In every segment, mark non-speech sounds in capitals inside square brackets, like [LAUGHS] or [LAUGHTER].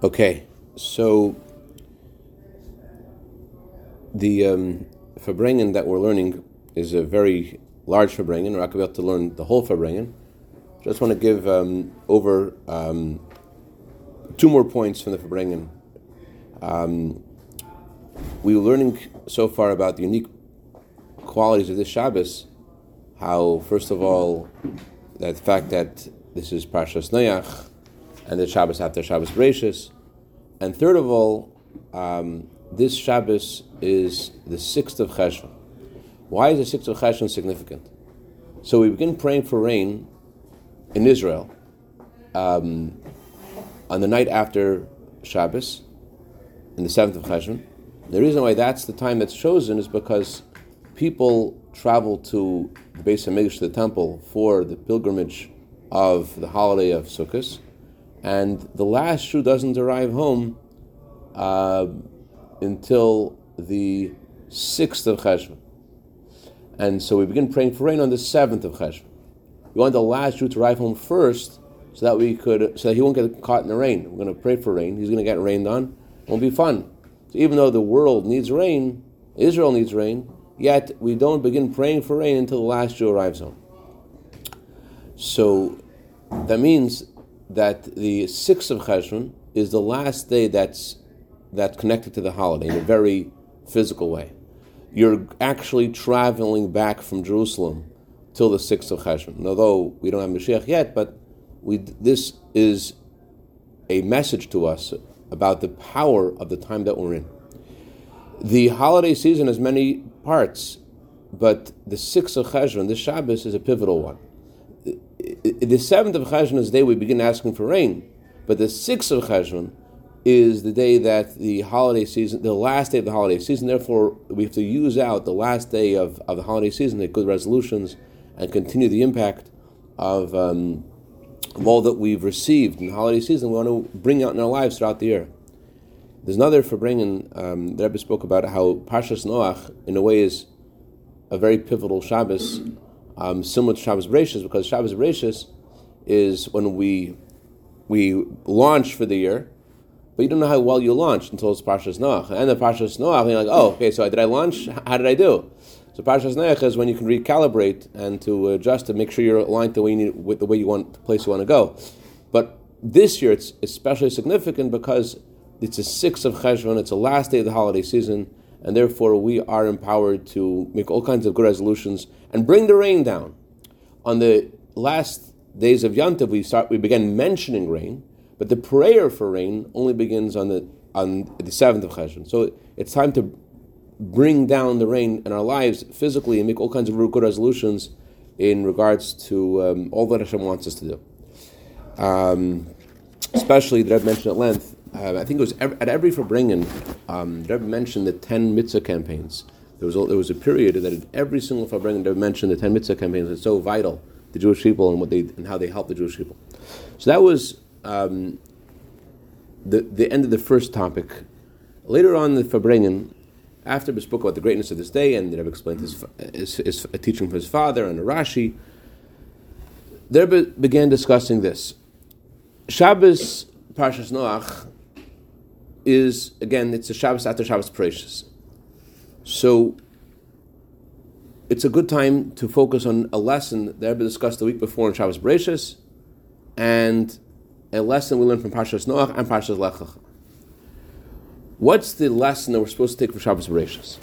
Okay, so the um, Farbrengen that we're learning is a very large Farbrengen. We're not going to be able to learn the whole Farbrengen. Just want to give um, over um, two more points from the Farbrengen. Um, we were learning so far about the unique qualities of this Shabbos. How, first of all, that fact that this is Parshas Noach, and the Shabbos after Shabbos Bereshis. And third of all, um, this Shabbos is the sixth of Cheshvan. Why is the sixth of Cheshvan significant? So we begin praying for rain in Israel um, on the night after Shabbos, in the seventh of Cheshvan. The reason why that's the time that's chosen is because people travel to the Beis HaMikdash, the temple, for the pilgrimage of the holiday of Sukkot and the last shoe doesn't arrive home uh, until the sixth of Cheshvan. And so we begin praying for rain on the seventh of Cheshvan. We want the last shoe to arrive home first, so that we could, so that he won't get caught in the rain. We're going to pray for rain. He's going to get rained on. It won't be fun. So even though the world needs rain, Israel needs rain, yet we don't begin praying for rain until the last Jew arrives home. So that means that the sixth of Cheshvan is the last day that's that's connected to the holiday in a very physical way. You're actually traveling back from Jerusalem till the sixth of Cheshvan. Although we don't have Mashiach yet, but we this is a message to us about the power of the time that we're in. The holiday season has many parts, but the sixth of Cheshvan, this Shabbos, is a pivotal one the seventh of Cheshvan is the day we begin asking for rain, but the sixth of Cheshvan is the day that the holiday season, the last day of the holiday season. Therefore, we have to use out the last day of, of the holiday season, make good resolutions, and continue the impact of, um, of all that we've received in the holiday season. We want to bring out in our lives throughout the year. There's another Farbrengen. Um, the Rebbe spoke about how Parshas Noach, in a way, is a very pivotal Shabbos um, similar to Shabbos Bereshis, because Shabbos Bereshis is when we we launch for the year, but you don't know how well you launched until it's Parshas Noach. And the Parshas Noach, and you're like, oh, okay, so did I launch? How did I do? So Parshas Noach is when you can recalibrate and to adjust to make sure you're aligned the way you need, with the way you want, the place you want to go. But this year it's especially significant because it's a sixth of Cheshvan, it's the last day of the holiday season, and therefore we are empowered to make all kinds of good resolutions and bring the rain down. On the last days of Yantav, we start we began mentioning rain, but the prayer for rain only begins on the on the seventh of Cheshvan. So it's time to bring down the rain in our lives physically and make all kinds of good resolutions in regards to um, all that Hashem wants us to do. Um, especially that I've mentioned at length. Uh, I think it was at every Farbrengen, um, Rebbe mentioned the ten mitzvah campaigns there was a, there was a period that in every single Farbrengen they mentioned the ten mitzvah campaigns. It's so vital the Jewish people and what they and how they help the Jewish people. So that was um, the the end of the first topic. Later on, the Farbrengen, after we spoke about the greatness of this day and the Rebbe explained his, his, his, teaching from his father and Rashi, the Rebbe began discussing this. Shabbos Parshas Noach is again it's a Shabbos after Shabbos Bereshis. So it's a good time to focus on a lesson that Rebbe discussed the week before in Shabbos Bereshis, and a lesson we learned from Parshas Noach and Parshas Lech Lecha. What's the lesson that we're supposed to take from Shabbos Bereshis?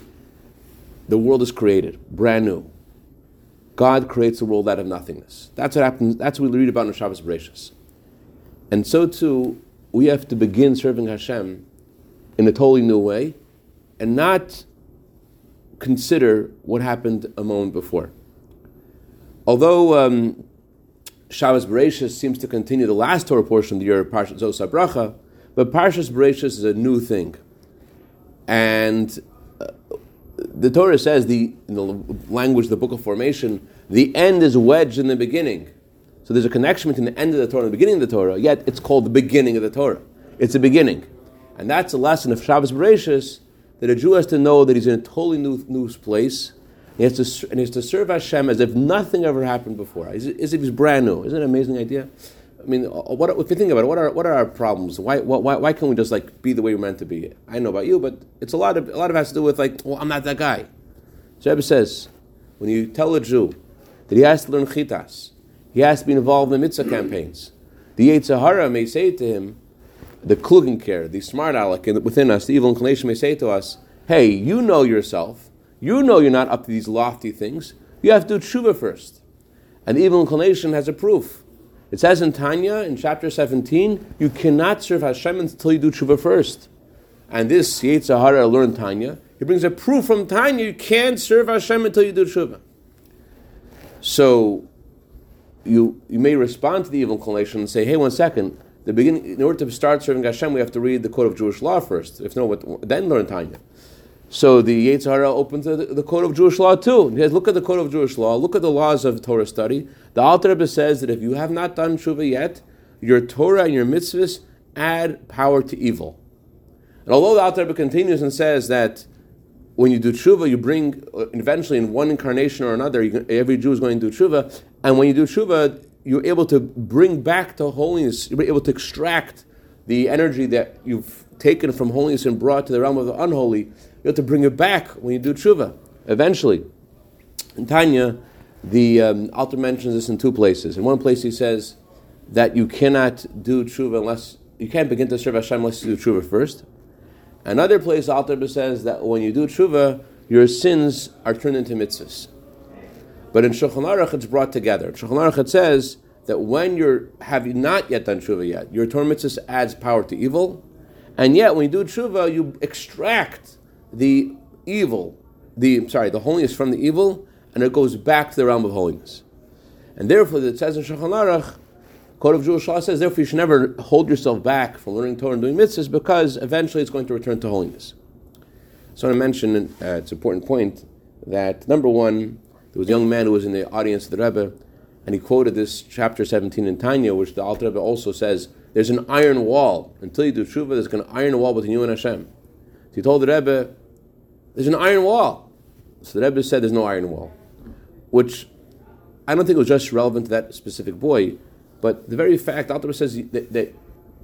The world is created, brand new. God creates the world out of nothingness. That's what happens. That's what we read about in Shabbos Bereshis. And so too, we have to begin serving Hashem in a totally new way, and not consider what happened a moment before. Although um, Shabbos seems to continue the last Torah portion of the year, Parshas Zos Bracha, but Parshas Bereshis is a new thing, and uh, the Torah says the in the language, the Book of Formation, the end is wedged in the beginning. So there's a connection between the end of the Torah and the beginning of the Torah. Yet it's called the beginning of the Torah. It's a beginning, and that's a lesson of Shabbos Bereshis that a Jew has to know that he's in a totally new, new place. He has to, and he has to serve Hashem as if nothing ever happened before, as, if he's brand new. Isn't it an amazing idea? I mean, uh, what if you think about it, what are what are our problems? Why why why can't we just like be the way we're meant to be? I know about you, but it's a lot of a lot of it has to do with like, well, I'm not that guy. Rebbe says, when you tell a Jew that he has to learn chitas, he has to be involved in mitzvah campaigns. The Yetzer Hara may say to him, the Klugenker, the smart aleck within us, the evil inclination may say to us, hey, you know yourself, you know you're not up to these lofty things, you have to do tshuva first. And the evil inclination has a proof. It says in Tanya, in chapter 17, you cannot serve Hashem until you do tshuva first. And this Yetzer Hara learned Tanya. He brings a proof from Tanya you can't serve Hashem until you do tshuva. So you, you may respond to the evil inclination and say, hey, one second, the beginning, in order to start serving Hashem, we have to read the code of Jewish law first. If not, what, then learn Tanya. So the Yetzer Hara opens the, the, code of Jewish law too. He says, look at the code of Jewish law, look at the laws of Torah study. The Alter Rebbe says that if you have not done tshuva yet, your Torah and your mitzvahs add power to evil. And although the Alter Rebbe continues and says that when you do tshuva, you bring uh, eventually in one incarnation or another. Can, every Jew is going to do tshuva, and when you do tshuva, you're able to bring back to holiness. You're able to extract the energy that you've taken from holiness and brought to the realm of the unholy. You have to bring it back when you do tshuva. Eventually, in Tanya, the um, Alter mentions this in two places. In one place, he says that you cannot do tshuva unless you can't begin to serve Hashem unless you do tshuva first. Another place, Alter says that when you do tshuva, your sins are turned into mitzvahs. But in Shulchan Aruch, it's brought together. Shulchan Aruch, says that when you're have not yet done tshuva yet, your Torah mitzvahs adds power to evil, and yet when you do tshuva, you extract the evil, the sorry, the holiness from the evil, and it goes back to the realm of holiness. And therefore, it says in Shulchan Aruch Code of Jewish Law says, therefore, you should never hold yourself back from learning Torah and doing mitzvahs because eventually it's going to return to holiness. So I want to mention, uh, it's an important point, that number one, there was a young man who was in the audience of the Rebbe, and he quoted this chapter 17 in Tanya, which the Alter Rebbe also says, there's an iron wall. Until you do tshuva, there's an iron wall between you and Hashem. So he told the Rebbe, there's an iron wall. So the Rebbe said there's no iron wall, which I don't think was just relevant to that specific boy, but the very fact, Alter says that, that,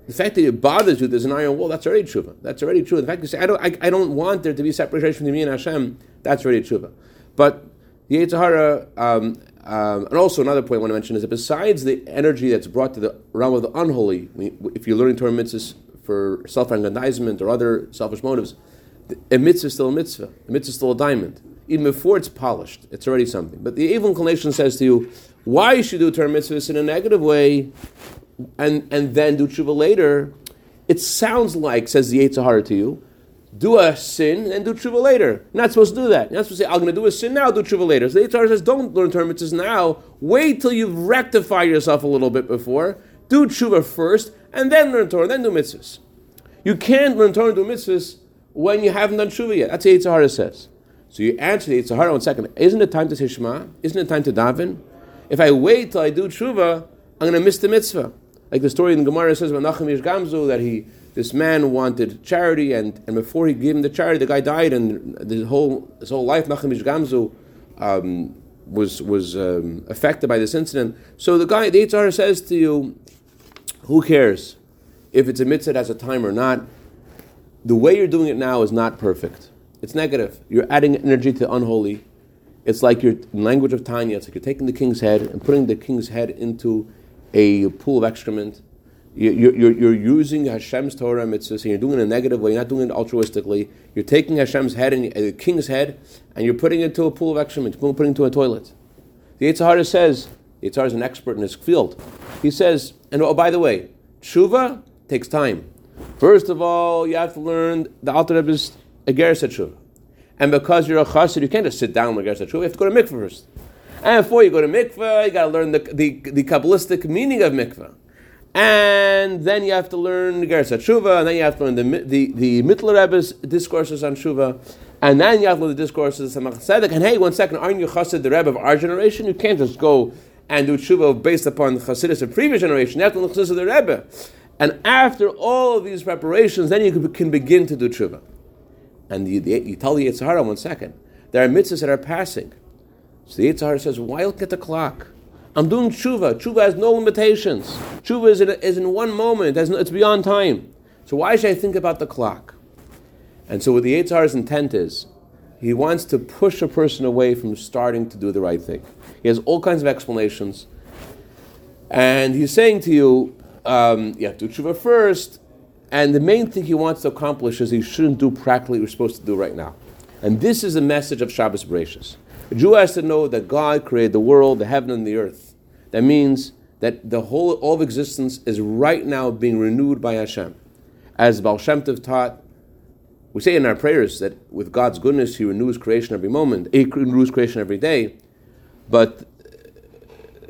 the fact that it bothers you, there's an iron wall, that's already tshuva. That's already true. The fact you say, I don't, I, I don't want there to be separation between me and Hashem, that's already tshuva. But the Yetzer Hara, um, um, and also another point I want to mention is that besides the energy that's brought to the realm of the unholy, if you're learning Torah mitzvahs for self-aggrandizement or other selfish motives, a mitzvah is still a mitzvah. A mitzvah is still a diamond. Even before it's polished, it's already something. But the evil inclination says to you, why you should do Torah mitzvahs in a negative way and, and then do tshuva later, it sounds like, says the Yetzer Hara to you, do a sin and do tshuva later. You're not supposed to do that. You're not supposed to say, I'm going to do a sin now, do tshuva later. So the Yetzer Hara says, don't learn Torah mitzvahs now. Wait till you've rectified yourself a little bit before. Do tshuva first, and then learn Torah, then do mitzvahs. You can't learn Torah and do mitzvahs when you haven't done tshuva yet. That's what Yetzer Hara says. So you answer the Yetzer Hara one second. Isn't it time to say Shema? Isn't it time to daven? If I wait till I do tshuva, I'm going to miss the mitzvah. Like the story in Gemara says about Nachum Gamzu that he this man wanted charity and, and before he gave him the charity, the guy died and the whole his whole life Nachum Ish Gamzu um, was was um, affected by this incident. So the guy, the HR says to you, who cares if it's a mitzvah has a time or not? The way you're doing it now is not perfect. It's negative. You're adding energy to unholy. It's like you're, in language of Tanya, it's like you're taking the king's head and putting the king's head into a pool of excrement. You're, you're, you're using Hashem's Torah mitzvahs and you're doing it in a negative way, you're not doing it altruistically. You're taking Hashem's head and uh, the king's head and you're putting it into a pool of excrement, you're putting it into a toilet. The Yetzer Hara says, Yetzer Hara is an expert in his field. He says, and oh, by the way, tshuva takes time. First of all, you have to learn the Alter Rebbe's Egeres tshuva. And because you're a chassid, you can't just sit down with like Gersa You have to go to mikveh first. And before you go to mikveh, you got to learn the, the, the Kabbalistic meaning of mikveh. And then you have to learn Gersa Tshuva, and then you have to learn the, the, the Mittler Rebbe's discourses on Tshuva, and then you have to learn the discourses of Tzedek. And hey, one second, aren't you Chassid, the Rebbe of our generation? You can't just go and do Tshuva based upon the Chassidus of previous generation. You have to learn the Chassidus of the Rebbe. And after all of these preparations, then you can begin to do Tshuva. And you, you tell the Yetzer Hara one second, there are mitzvahs that are passing. So the Yetzer Hara says, why look at the clock? I'm doing tshuva. Tshuva has no limitations. Tshuva is in, is in one moment. It's beyond time. So why should I think about the clock? And so what the Yetzer intent is, he wants to push a person away from starting to do the right thing. He has all kinds of explanations. And he's saying to you, um, you have to do tshuva first, and the main thing he wants to accomplish is he shouldn't do practically what you're supposed to do right now. And this is the message of Shabbos Bereshis. A Jew has to know that God created the world, the heaven and the earth. That means that the whole all of existence is right now being renewed by Hashem. As Baal Shem Tov taught, we say in our prayers that with God's goodness, He renews creation every moment, He renews creation every day. But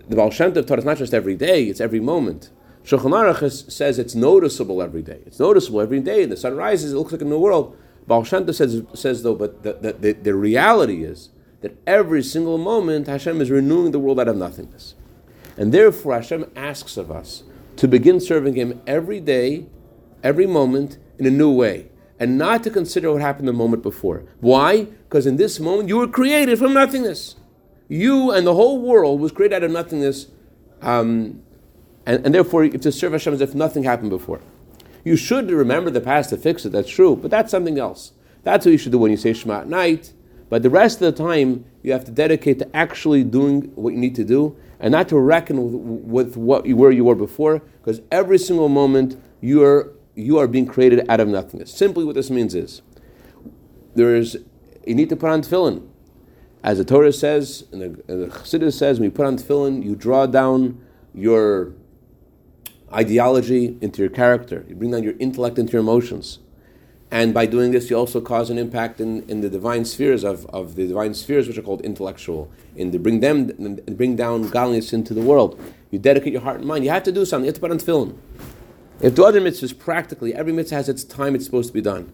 the Baal Shem Tov taught us not just every day, it's every moment. Shulchan Aruch says it's noticeable every day. It's noticeable every day. The sun rises, it looks like a new world. Baal Shem Tov says, says though, but the, the, the reality is that every single moment Hashem is renewing the world out of nothingness. And therefore Hashem asks of us to begin serving Him every day, every moment, in a new way. And not to consider what happened the moment before. Why? Because in this moment you were created from nothingness. You and the whole world was created out of nothingness. Um, and, and therefore, have to serve Hashem as if nothing happened before. You should remember the past to fix it, that's true, but that's something else. That's what you should do when you say Shema at night. But the rest of the time, you have to dedicate to actually doing what you need to do and not to reckon with, with what you, where you were before, because every single moment you are, you are being created out of nothingness. Simply what this means is there is, you need to put on tefillin. As the Torah says, and the, and the Chassidus says, when you put on tefillin, you draw down your ideology into your character. You bring down your intellect into your emotions. And by doing this, you also cause an impact in, in the divine spheres of, of the divine spheres, which are called intellectual, and to bring them bring down godliness into the world. You dedicate your heart and mind. You have to do something. You have to put on tefillin. If the other mitzvahs, practically, every mitzvah has its time it's supposed to be done.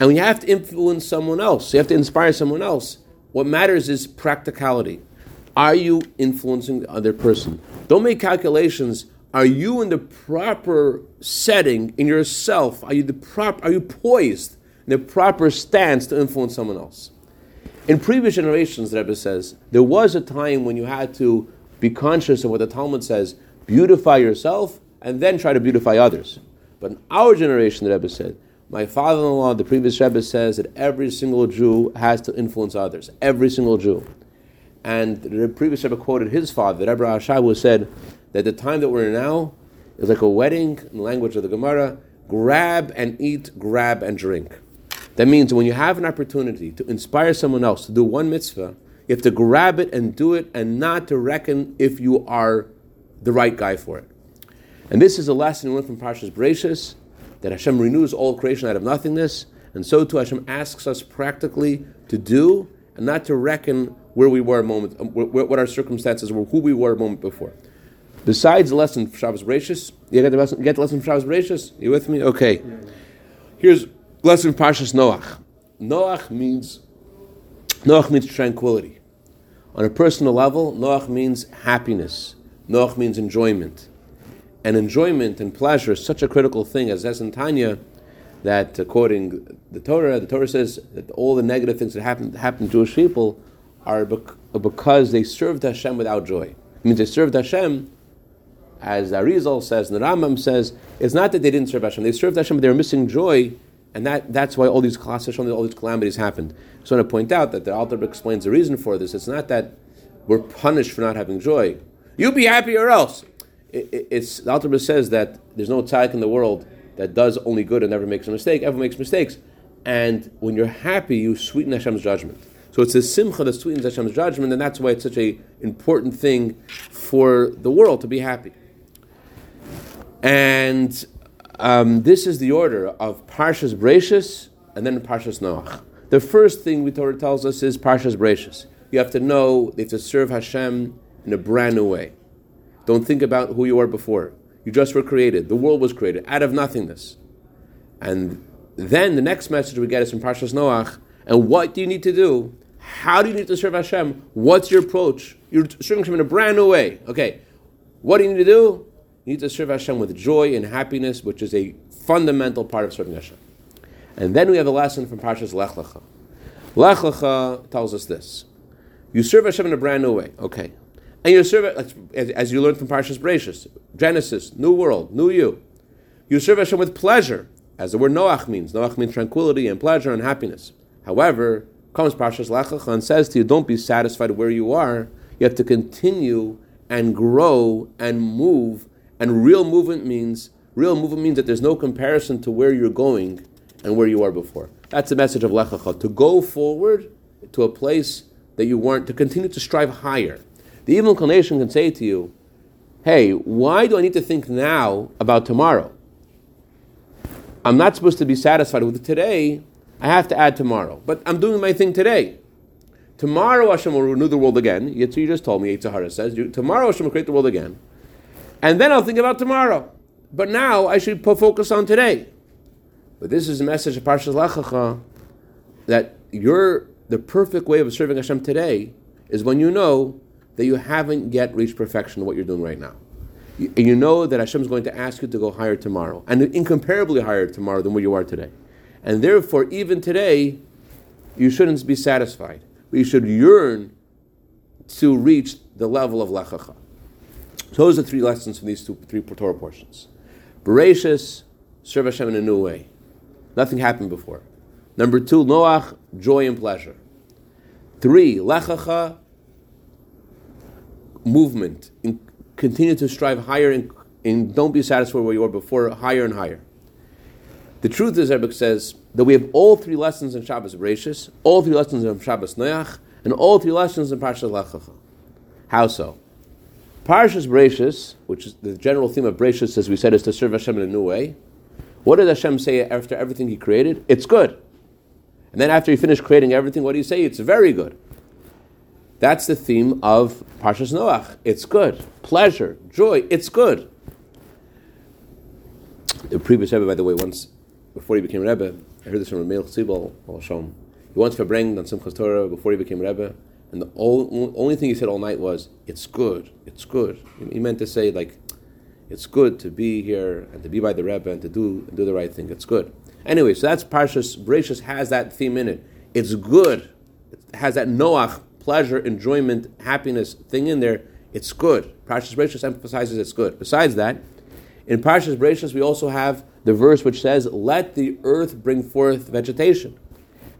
And when you have to influence someone else, you have to inspire someone else, what matters is practicality. Are you influencing the other person? Don't make calculations are you in the proper setting in yourself? Are you the prop, Are you poised in the proper stance to influence someone else? In previous generations, Rebbe says there was a time when you had to be conscious of what the Talmud says: beautify yourself and then try to beautify others. But in our generation, the Rebbe said, my father-in-law, the previous Rebbe says that every single Jew has to influence others. Every single Jew. And the previous Rebbe quoted his father, the Rebbe Rashab said that the time that we're in now is like a wedding, in the language of the Gemara, grab and eat, grab and drink. That means when you have an opportunity to inspire someone else to do one mitzvah, you have to grab it and do it and not to reckon if you are the right guy for it. And this is a lesson we learn from Parshas Bereshis, that Hashem renews all creation out of nothingness, and so too Hashem asks us practically to do and not to reckon where we were a moment, what our circumstances were, who we were a moment before. Besides the lesson of Shabbos Bereshis, you get the lesson, get the lesson from Shabbos Bereshis? You with me? Okay. Here's lesson from Parshas Noach. Noach means Noach means tranquility. On a personal level, Noach means happiness. Noach means enjoyment. And enjoyment and pleasure is such a critical thing, as says in Tanya, that according the Torah, the Torah says that all the negative things that happen, happen to Jewish people are because they served Hashem without joy. It means they served Hashem as Arizal says, and the Rambam says, it's not that they didn't serve Hashem. They served Hashem, but they were missing joy, and that, that's why all these all these calamities happened. So I want to point out that the Alter explains the reason for this. It's not that we're punished for not having joy. You be happy or else. It, it, it's the Alter says that there's no tzaddik in the world that does only good and never makes a mistake. Everyone makes mistakes, and when you're happy, you sweeten Hashem's judgment. So it's a simcha that sweetens Hashem's judgment, and that's why it's such an important thing for the world to be happy. And um, this is the order of Parshas Bereshis and then Parshas Noach. The first thing we Torah tells us is Parshas Bereshis. You have to know, you have to serve Hashem in a brand new way. Don't think about who you were before. You just were created. The world was created out of nothingness. And then the next message we get is from Parshas Noach. And what do you need to do? How do you need to serve Hashem? What's your approach? You're serving Hashem in a brand new way. Okay, what do you need to do? Need to serve Hashem with joy and happiness, which is a fundamental part of serving Hashem. And then we have a lesson from Parshas Lech Lecha. Lech Lecha tells us this. You serve Hashem in a brand new way. Okay. And you serve as, as you learned from Parshas Bereshis, Genesis, new world, new you. You serve Hashem with pleasure, as the word Noach means. Noach means tranquility and pleasure and happiness. However, comes Parshas Lech Lecha and says to you, don't be satisfied where you are. You have to continue and grow and move. And real movement means real movement means that there's no comparison to where you're going and where you are before. That's the message of Lech Lecha, to go forward to a place that you weren't, to continue to strive higher. The evil inclination can say to you, hey, why do I need to think now about tomorrow? I'm not supposed to be satisfied with today. I have to add tomorrow. But I'm doing my thing today. Tomorrow Hashem will renew the world again. Yet you just told me, Yetzer Hara says. Tomorrow Hashem will create the world again. And then I'll think about tomorrow. But now I should put focus on today. But this is a message of Parshas Lech Lecha that you're the perfect way of serving Hashem today is when you know that you haven't yet reached perfection in what you're doing right now. And you know that Hashem is going to ask you to go higher tomorrow, and incomparably higher tomorrow than where you are today. And therefore, even today, you shouldn't be satisfied. We should yearn to reach the level of Lech Lecha. So those are three lessons from these two, three Torah portions. Bereshis, serve Hashem in a new way. Nothing happened before. Number two, Noach, joy and pleasure. Three, Lech Lecha, movement. In, continue to strive higher and, and, don't be satisfied where you were before, higher and higher. The truth is, Rebbe says that we have all three lessons in Shabbos Bereshis, all three lessons in Shabbos Noach, and all three lessons in Parshas Lech Lecha. How so? Parshas Bereshis, which is the general theme of Bereshis, as we said, is to serve Hashem in a new way. What did Hashem say after everything He created? It's good. And then after He finished creating everything, what do you say? It's very good. That's the theme of Parshas Noach. It's good. Pleasure, joy, it's good. The previous Rebbe, by the way, once, before he became Rebbe, I heard this from Ramil Tzibel. He once verbringed on Simchas Torah before he became Rebbe, and the only, only thing he said all night was, it's good, it's good. He meant to say, like, it's good to be here and to be by the Rebbe and to do, and do the right thing. It's good. Anyway, so that's Parshas, Bereshis has that theme in it. It's good. It has that Noach pleasure, enjoyment, happiness thing in there, it's good. Parshas Bereshis emphasizes it's good. Besides that, in Parshas Bereshis we also have the verse which says, "Let the earth bring forth vegetation."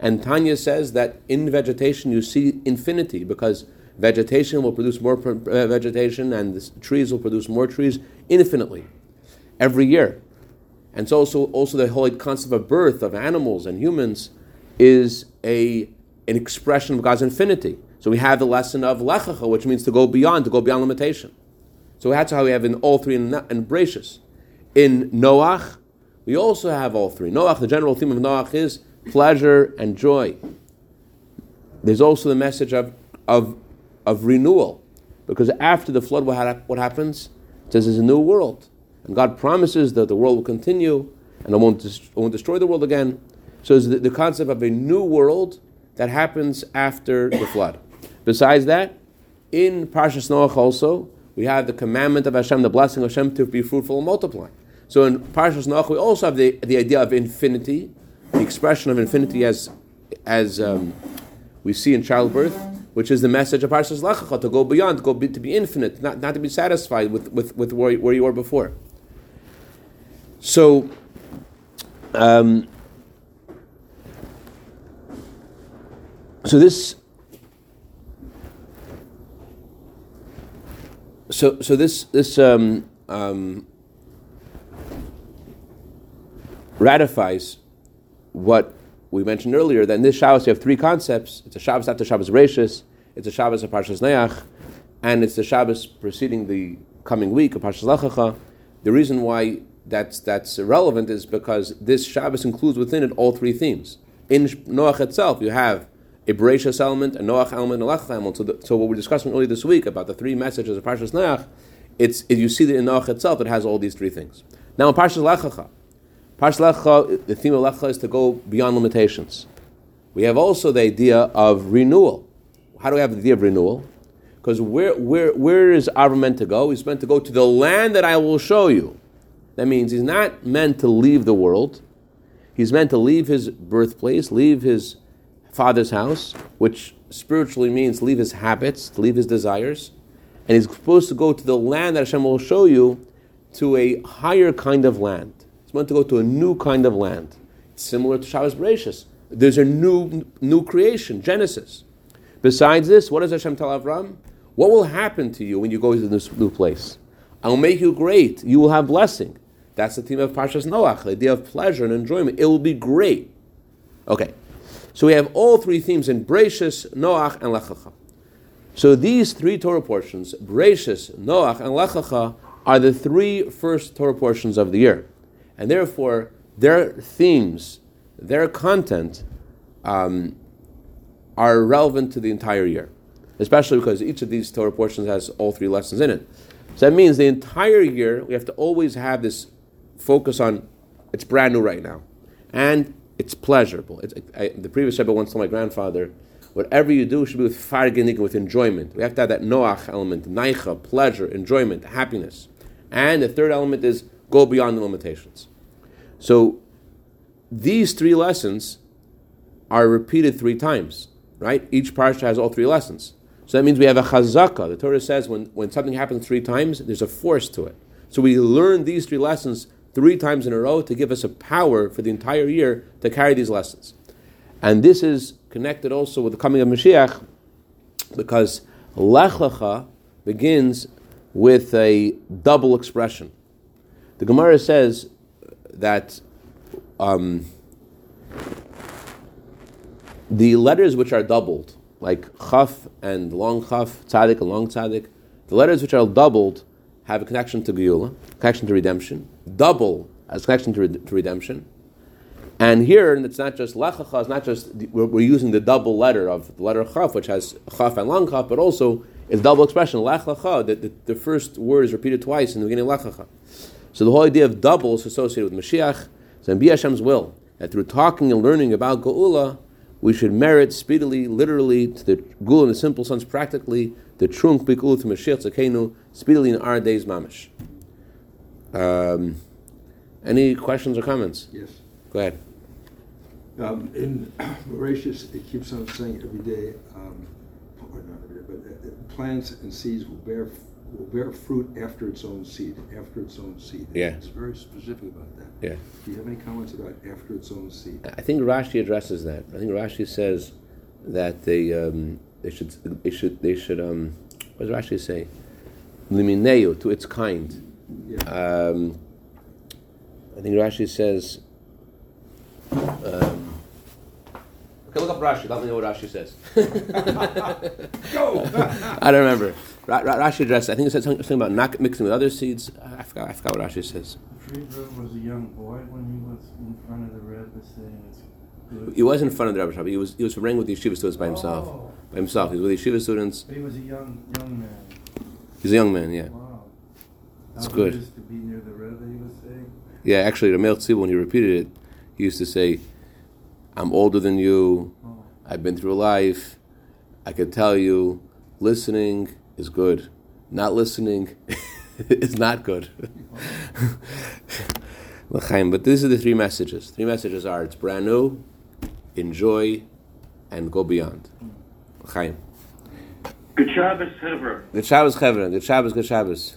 And Tanya says that in vegetation you see infinity because vegetation will produce more uh, vegetation and trees will produce more trees infinitely every year. And so also, also the whole concept of birth of animals and humans is a, an expression of God's infinity. So we have the lesson of Lech Lecha, which means to go beyond, to go beyond limitation. So that's how we have in all three in, in. In Noach, we also have all three. Noach, the general theme of Noach is pleasure and joy. There's also the message of, of, of renewal. Because after the flood, what, happens? It says there's a new world. And God promises that the world will continue and I won't, won't destroy the world again. So it's the, the concept of a new world that happens after the flood. Besides that, in Parshas Noach also, we have the commandment of Hashem, the blessing of Hashem to be fruitful and multiply. So in Parshas Noach, we also have the, the idea of infinity, the expression of infinity as, as um, we see in childbirth, which is the message of Parshas Lech Lecha, to go beyond, to, go be, to be infinite, not, not to be satisfied with, with, with where, where you were before. So, um, so this so so this this um, um, ratifies what we mentioned earlier. That in this Shabbos you have three concepts. It's a Shabbos after Shabbos Rashis, it's a Shabbos of Parshas Noach, and it's the Shabbos preceding the coming week of Parshas Lech Lecha. The reason why that's that's relevant is because this Shabbos includes within it all three themes. In Noach itself, you have a Bereshis element, a Noach element, and a Lech element. So, the, so what we're discussing earlier this week about the three messages of Parshas Noach, it's if you see that in Noach itself, it has all these three things. Now in Parshas Lech Lecha, Parshas Lech Lecha, the theme of Lech Lecha is to go beyond limitations. We have also the idea of renewal. How do we have the idea of renewal? Because where, where, where is Avram meant to go? He's meant to go to the land that I will show you. That means he's not meant to leave the world. He's meant to leave his birthplace, leave his father's house, which spiritually means leave his habits, leave his desires, and he's supposed to go to the land that Hashem will show you to a higher kind of land. He's meant to go to a new kind of land. It's similar to Shabbos Bereshis. There's a new new creation, Genesis. Besides this, what does Hashem tell Avram? What will happen to you when you go to this new place? I will make you great. You will have blessing. That's the theme of Parshas Noach, the idea of pleasure and enjoyment. It will be great. Okay, so we have all three themes in Bereshis, Noach, and Lech Lecha. So these three Torah portions, Bereshis, Noach, and Lech Lecha, are the three first Torah portions of the year. And therefore, their themes, their content, um, are relevant to the entire year, especially because each of these Torah portions has all three lessons in it. So that means the entire year we have to always have this focus on it's brand new right now, and it's pleasurable. It's, I, the previous Rebbe once told my grandfather, whatever you do should be with fargenig, with enjoyment. We have to have that noach element, naicha, pleasure, enjoyment, happiness. And the third element is go beyond the limitations. So these three lessons are repeated three times, right? Each parsha has all three lessons. So that means we have a chazaka. The Torah says when, when something happens three times, there's a force to it. So we learn these three lessons three times in a row to give us a power for the entire year to carry these lessons. And this is connected also with the coming of Mashiach because Lech Lecha begins with a double expression. The Gemara says that um, the letters which are doubled, like Chaf and long Chaf, Tzadik and long Tzadik, the letters which are doubled have a connection to Geula, connection to redemption. Double as connection to, to redemption. And here, and it's not just Lech Lecha, it's not just, we're, we're, using the double letter of the letter chaf, which has chaf and long chaf, but also it's double expression, Lech Lecha, that the, the, first word is repeated twice in the beginning of Lech Lecha. So the whole idea of double is associated with Mashiach. So in Hashem's will, that through talking and learning about Geula, we should merit speedily, literally, to the Geula in the simple sense, practically, the trunk bikul to Mashiach Tzidkenu, speedily in our days mamish. Um, any questions or comments? Yes. Go ahead. Um, in [CLEARS THROAT] Bereshis, it keeps on saying every day, um, or not every day, but uh, plants and seeds will bear will bear fruit after its own seed, after its own seed. Yeah. It's very specific about that. Yeah. Do you have any comments about after its own seed? I think Rashi addresses that. I think Rashi says that they um, they should they should they should um, what does Rashi say? Limineu to its kind. Yeah. Um, I think Rashi says. Um, okay, look up Rashi. Let me know what Rashi says. [LAUGHS] Go. I don't remember. Ra- Ra- Rashi addressed. I think it said something about not mixing with other seeds. I forgot. I forgot what Rashi says. Friedberg was a young boy when he was in front of the Rebbe saying it's good. He was in front of the Rebbe Shop. He was he was with the yeshiva students by himself. Oh, By himself. He was with the yeshiva students. but he was a young young man. He's a young man. Yeah. Wow. It's How good. Is to be near the Rebbe, he was saying. Yeah. Actually, the male tzibur, when he repeated it, he used to say, "I'm older than you. Oh. I've been through life. I can tell you, listening is good. Not listening [LAUGHS] is not good." [LAUGHS] But these are the three messages. Three messages are: it's brand new, enjoy, and go beyond. L'chaim. Good Shabbos, Hebrew. Good Shabbos, Chevron. Good Shabbos, good Shabbos.